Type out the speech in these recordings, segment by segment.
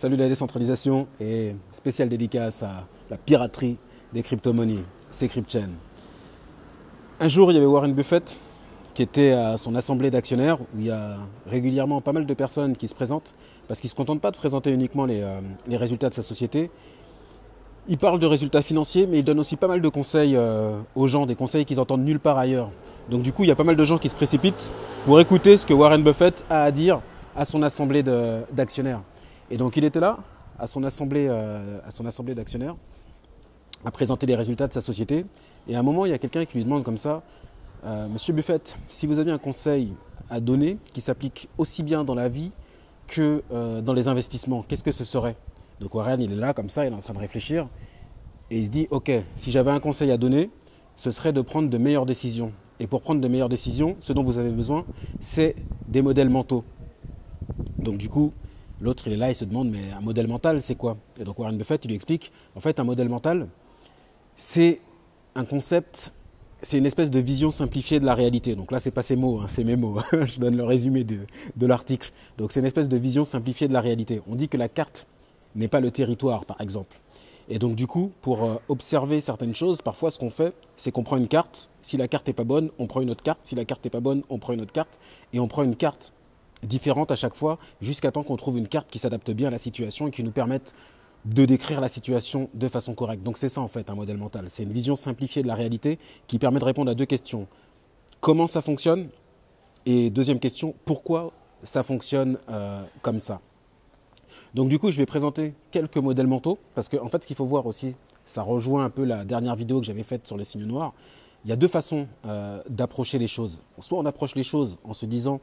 salut la décentralisation et spéciale dédicace à la piraterie des crypto-monnaies, c'est CryptChain. Un jour, il y avait Warren Buffett qui était à son assemblée d'actionnaires où il y a régulièrement pas mal de personnes qui se présentent parce qu'il ne se contente pas de présenter uniquement les, euh, les, résultats de sa société. Il parle de résultats financiers, mais il donne aussi pas mal de conseils euh, aux gens, des conseils qu'ils entendent nulle part ailleurs. Donc du coup, il y a pas mal de gens qui se précipitent pour écouter ce que Warren Buffett a à dire à son assemblée d'actionnaires. Et donc il était là, à son assemblée, euh, à son assemblée d'actionnaires, à présenter les résultats de sa société. Et à un moment, il y a quelqu'un qui lui demande comme ça, euh, Monsieur Buffett, si vous aviez un conseil à donner qui s'applique aussi bien dans la vie que euh, dans les investissements, qu'est-ce que ce serait? Donc Warren, il est là comme ça, il est en train de réfléchir. Et il se dit, ok, si j'avais un conseil à donner, ce serait de prendre de meilleures décisions. Et pour prendre de meilleures décisions, ce dont vous avez besoin, c'est des modèles mentaux. Donc du coup, l'autre il est là, il se demande mais un modèle mental c'est quoi? Et donc Warren Buffett il lui explique en fait un modèle mental c'est un concept, c'est une espèce de vision simplifiée de la réalité. Donc là c'est pas ces mots, hein, c'est mes mots. Je donne le résumé de, l'article. Donc c'est une espèce de vision simplifiée de la réalité. On dit que la carte n'est pas le territoire par exemple. Et donc du coup, pour euh, observer certaines choses, parfois ce qu'on fait, c'est qu'on prend une carte. Si la carte n'est pas bonne, on prend une autre carte. Si la carte n'est pas bonne, on prend une autre carte. Et on prend une carte différentes à chaque fois, jusqu'à temps qu'on trouve une carte qui s'adapte bien à la situation et qui nous permette de décrire la situation de façon correcte. Donc c'est ça en fait un modèle mental. C'est une vision simplifiée de la réalité qui permet de répondre à deux questions. Comment ça fonctionne? Et deuxième question, pourquoi ça fonctionne euh, comme ça? Donc du coup, je vais présenter quelques modèles mentaux, parce qu'en en fait, ce qu'il faut voir aussi, ça rejoint un peu la dernière vidéo que j'avais faite sur les signes noirs. Il y a deux façons euh, d'approcher les choses. Soit on approche les choses en se disant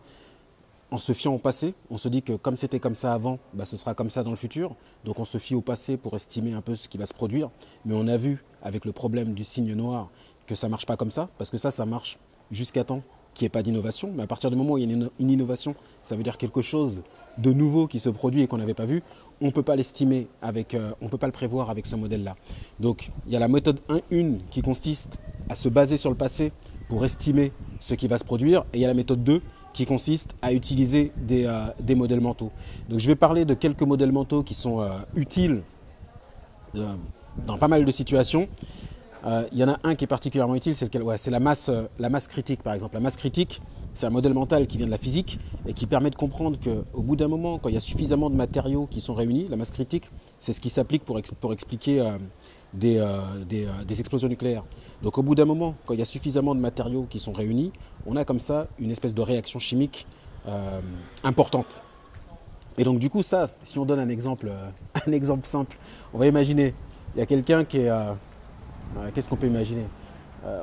en se fiant au passé, on se dit que comme c'était comme ça avant, bah, ce sera comme ça dans le futur. Donc on se fie au passé pour estimer un peu ce qui va se produire. Mais on a vu avec le problème du signe noir que ça ne marche pas comme ça, parce que ça, ça marche jusqu'à temps qu'il n'y ait pas d'innovation. Mais à partir du moment où il y a une innovation, ça veut dire quelque chose de nouveau qui se produit et qu'on n'avait pas vu. On ne peut pas l'estimer avec, euh, on peut pas le prévoir avec ce modèle-là. Donc il y a la méthode 1-1 qui consiste à se baser sur le passé pour estimer ce qui va se produire, et il y a la méthode 2 qui consiste à utiliser euh, des, modèles mentaux. Donc je vais parler de quelques modèles mentaux qui sont euh, utiles euh, dans pas mal de situations. Il y en a un qui est particulièrement utile, c'est la, masse, la masse critique par exemple. La masse critique, c'est un modèle mental qui vient de la physique et qui permet de comprendre qu'au bout d'un moment, quand il y a suffisamment de matériaux qui sont réunis, la masse critique, c'est ce qui s'applique pour, expliquer des, des, des explosions nucléaires. Donc au bout d'un moment, quand il y a suffisamment de matériaux qui sont réunis, on a comme ça une espèce de réaction chimique euh, importante. Et donc du coup, ça, si on donne un exemple, euh, un exemple simple, on va imaginer, il y a quelqu'un qui est... Euh, qu'est-ce qu'on peut imaginer?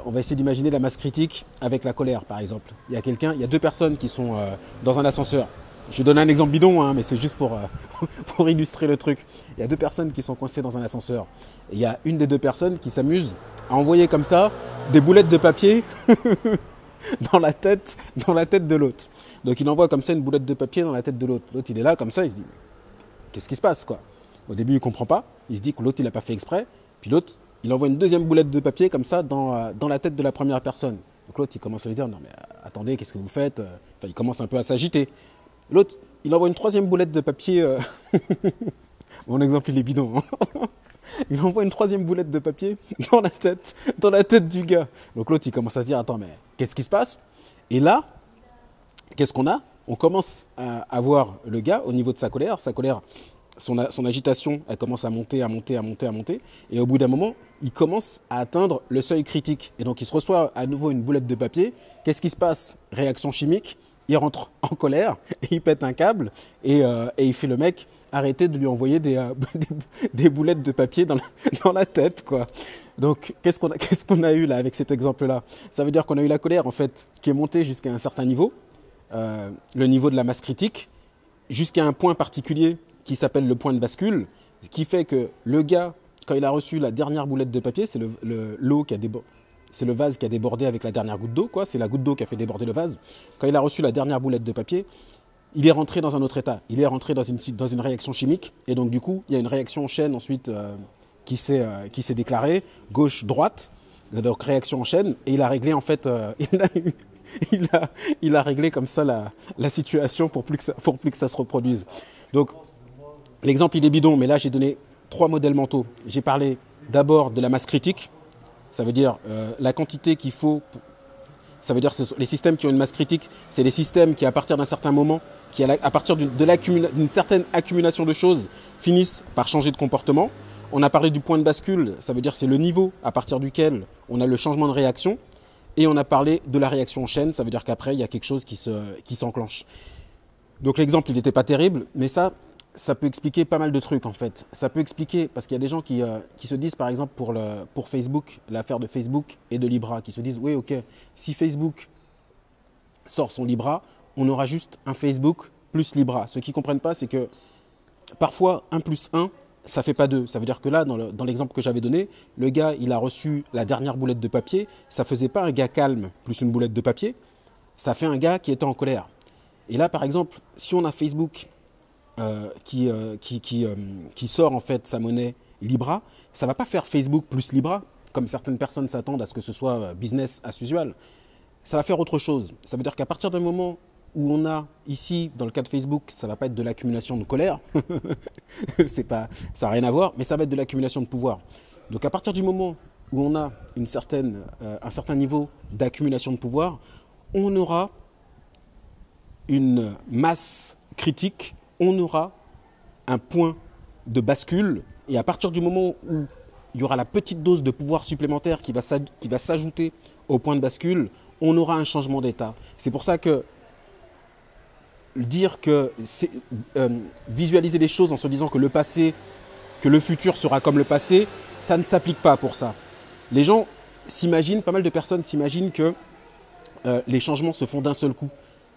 On va essayer d'imaginer la masse critique avec la colère, par exemple. Il y a quelqu'un, il y a deux personnes qui sont dans un ascenseur. Je donne un exemple bidon, hein, mais c'est juste pour, pour illustrer le truc. Il y a deux personnes qui sont coincées dans un ascenseur. Et il y a une des deux personnes qui s'amuse à envoyer comme ça des boulettes de papier dans la tête, dans la tête de l'autre. Donc il envoie comme ça une boulette de papier dans la tête de l'autre. L'autre il est là comme ça, il se dit qu'est-ce qui se passe quoi? Au début il comprend pas, il se dit que l'autre il n'a pas fait exprès, puis l'autre il envoie une deuxième boulette de papier comme ça dans, euh, dans la tête de la première personne. Donc l'autre il commence à lui dire non mais euh, attendez qu'est-ce que vous faites Enfin il commence un peu à s'agiter. L'autre il envoie une troisième boulette de papier. Euh, Mon exemple il est bidon. Hein. il envoie une troisième boulette de papier dans la tête, dans la tête du gars. Donc l'autre, il commence à se dire, attends, mais qu'est-ce qui se passe? Et là, qu'est-ce qu'on a? On commence à voir le gars au niveau de sa colère. Sa colère, son, son, agitation, elle commence à monter, à monter, à monter, à monter. Et au bout d'un moment, il commence à atteindre le seuil critique. Et donc, il se reçoit à nouveau une boulette de papier. Qu'est-ce qui se passe? Réaction chimique il rentre en colère et il pète un câble et, euh, et il fait le mec arrêter de lui envoyer des, euh, des, boulettes de papier dans la, dans la tête quoi. Donc qu'est-ce qu'on a, qu'est-ce a eu là avec cet exemple-là? Ça veut dire qu'on a eu la colère en fait qui est montée jusqu'à un certain niveau, euh, le niveau de la masse critique, jusqu'à un point particulier qui s'appelle le point de bascule, qui fait que le gars quand il a reçu la dernière boulette de papier, c'est le, l'eau qui a débordé c'est le vase qui a débordé avec la dernière goutte d'eau, quoi. C'est la goutte d'eau qui a fait déborder le vase. Quand il a reçu la dernière boulette de papier, il est rentré dans un autre état. Il est rentré dans une, dans une réaction chimique. Et donc, du coup, il y a une réaction en chaîne ensuite euh, qui s'est euh, déclarée, gauche-droite. Donc, réaction en chaîne. Et il a réglé, en fait, euh, il, a, il, a, réglé comme ça la, la situation pour plus, pour plus que ça se reproduise. Donc, L'exemple, il est bidon, mais là, j'ai donné trois modèles mentaux. J'ai parlé d'abord de la masse critique, ça veut dire euh, la quantité qu'il faut. Ça veut dire que les systèmes qui ont une masse critique, c'est les systèmes qui, à partir d'un certain moment, qui, à partir d'une certaine accumulation de choses, finissent par changer de comportement. On a parlé du point de bascule, ça veut dire c'est le niveau à partir duquel on a le changement de réaction. Et on a parlé de la réaction en chaîne, ça veut dire qu'après, il y a quelque chose qui s'enclenche. Qui Donc l'exemple, il n'était pas terrible, mais ça, ça peut expliquer pas mal de trucs en fait. Ça peut expliquer, parce qu'il y a des gens qui, euh, qui, se disent par exemple pour, le, pour Facebook, l'affaire de Facebook et de Libra, qui se disent oui ok, si Facebook sort son Libra, on aura juste un Facebook plus Libra. Ce qu'ils ne comprennent pas, c'est que parfois 1 plus 1, ça fait pas 2. Ça veut dire que là, dans l'exemple que j'avais donné, le gars, il a reçu la dernière boulette de papier, ça faisait pas un gars calme plus une boulette de papier, ça fait un gars qui était en colère. Et là, par exemple, si on a Facebook euh, qui, euh, euh, qui, sort en fait sa monnaie Libra, ça ne va pas faire Facebook plus Libra, comme certaines personnes s'attendent à ce que ce soit business as usual. Ça va faire autre chose. Ça veut dire qu'à partir d'un moment où on a ici, dans le cas de Facebook, ça ne va pas être de l'accumulation de colère, pas, ça n'a rien à voir, mais ça va être de l'accumulation de pouvoir. Donc à partir du moment où on a une certaine, un certain niveau d'accumulation de pouvoir, on aura une masse critique on aura un point de bascule et à partir du moment où il y aura la petite dose de pouvoir supplémentaire qui va s'ajouter au point de bascule, on aura un changement d'état. C'est pour ça que dire que euh, visualiser les choses en se disant que le passé, que le futur sera comme le passé, ça ne s'applique pas pour ça. Les gens s'imaginent, pas mal de personnes s'imaginent que euh, les changements se font d'un seul coup.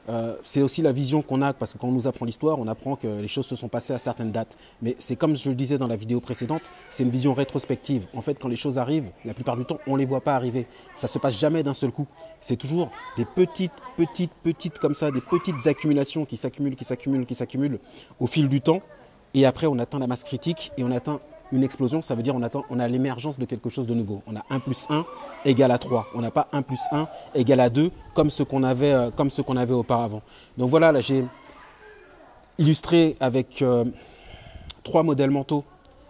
Euh, c'est aussi la vision qu'on a, parce que quand on nous apprend l'histoire, on apprend que les choses se sont passées à certaines dates. Mais c'est comme je le disais dans la vidéo précédente, c'est une vision rétrospective. En fait, quand les choses arrivent, la plupart du temps, on ne les voit pas arriver. Ça ne se passe jamais d'un seul coup. C'est toujours des petites, petites, petites comme ça, des petites accumulations qui s'accumulent, qui s'accumulent, qui s'accumulent au fil du temps. Et après, on atteint la masse critique et on atteint une explosion, ça veut dire on, attend, on a l'émergence de quelque chose de nouveau. On a 1 plus 1 égale à 3. On n'a pas 1 plus 1 égale à 2 comme ce qu'on avait, euh, comme ce qu'on avait auparavant. Donc voilà, là j'ai illustré avec euh, trois modèles mentaux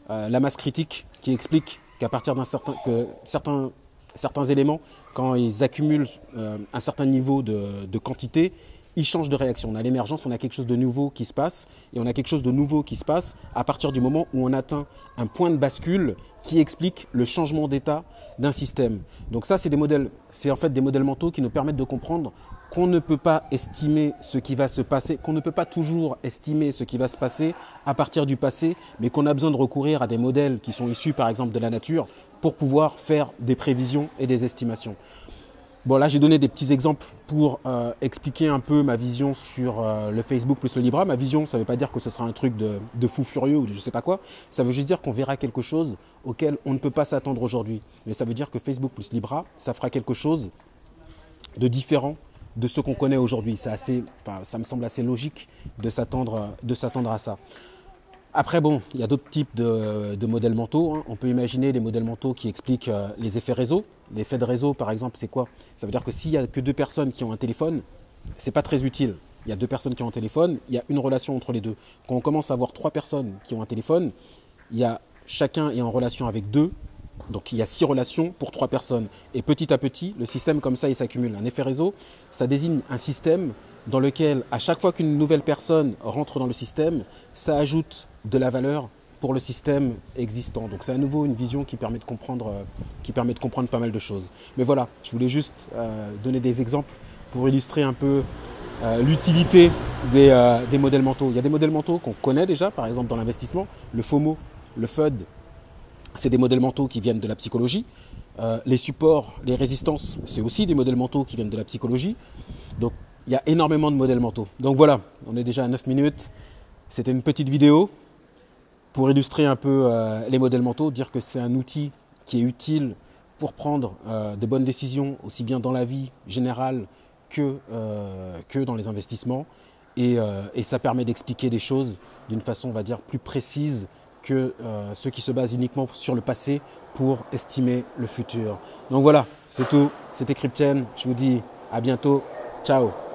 euh, la masse critique qui explique qu'à partir d'un certain, que certains, certains éléments, quand ils accumulent un certain niveau de quantité, il change de réaction. On a l'émergence, on a quelque chose de nouveau qui se passe, et on a quelque chose de nouveau qui se passe à partir du moment où on atteint un point de bascule qui explique le changement d'état d'un système. Donc ça, c'est des modèles, c'est en fait des modèles mentaux qui nous permettent de comprendre qu'on ne peut pas estimer ce qui va se passer, qu'on ne peut pas toujours estimer ce qui va se passer à partir du passé, mais qu'on a besoin de recourir à des modèles qui sont issus par exemple de la nature pour pouvoir faire des prévisions et des estimations. Bon, là, j'ai donné des petits exemples pour euh, expliquer un peu ma vision sur euh, le Facebook plus le Libra. Ma vision, ça ne veut pas dire que ce sera un truc de, fou furieux ou de je ne sais pas quoi. Ça veut juste dire qu'on verra quelque chose auquel on ne peut pas s'attendre aujourd'hui. Mais ça veut dire que Facebook plus Libra, ça fera quelque chose de différent de ce qu'on connaît aujourd'hui. ça me semble assez logique de s'attendre à ça. Après, bon, il y a d'autres types de, modèles mentaux. Hein. On peut imaginer des modèles mentaux qui expliquent euh, les effets réseau. L'effet de réseau, par exemple, c'est quoi? Ça veut dire que s'il n'y a que deux personnes qui ont un téléphone, c'est pas très utile. Il y a deux personnes qui ont un téléphone, il y a une relation entre les deux. Quand on commence à avoir trois personnes qui ont un téléphone, il y a chacun est en relation avec deux, donc il y a six relations pour trois personnes. Et petit à petit, le système comme ça, il s'accumule. Un effet réseau, ça désigne un système dans lequel, à chaque fois qu'une nouvelle personne rentre dans le système, ça ajoute de la valeur pour le système existant. Donc c'est à nouveau une vision qui permet de comprendre, euh, qui permet de comprendre pas mal de choses. Mais voilà, je voulais juste euh, donner des exemples pour illustrer un peu euh, l'utilité des, des, modèles mentaux. Il y a des modèles mentaux qu'on connaît déjà, par exemple dans l'investissement. Le FOMO, le FUD, c'est des modèles mentaux qui viennent de la psychologie. les supports, les résistances, c'est aussi des modèles mentaux qui viennent de la psychologie. Donc il y a énormément de modèles mentaux. Donc voilà, on est déjà à 9 minutes. C'était une petite vidéo pour illustrer un peu euh, les modèles mentaux, dire que c'est un outil qui est utile pour prendre euh, de bonnes décisions, aussi bien dans la vie générale que, euh, que dans les investissements. Et, et ça permet d'expliquer des choses d'une façon, on va dire, plus précise que ceux qui se basent uniquement sur le passé pour estimer le futur. Donc voilà, c'est tout. C'était CryptChain. Je vous dis à bientôt. Ciao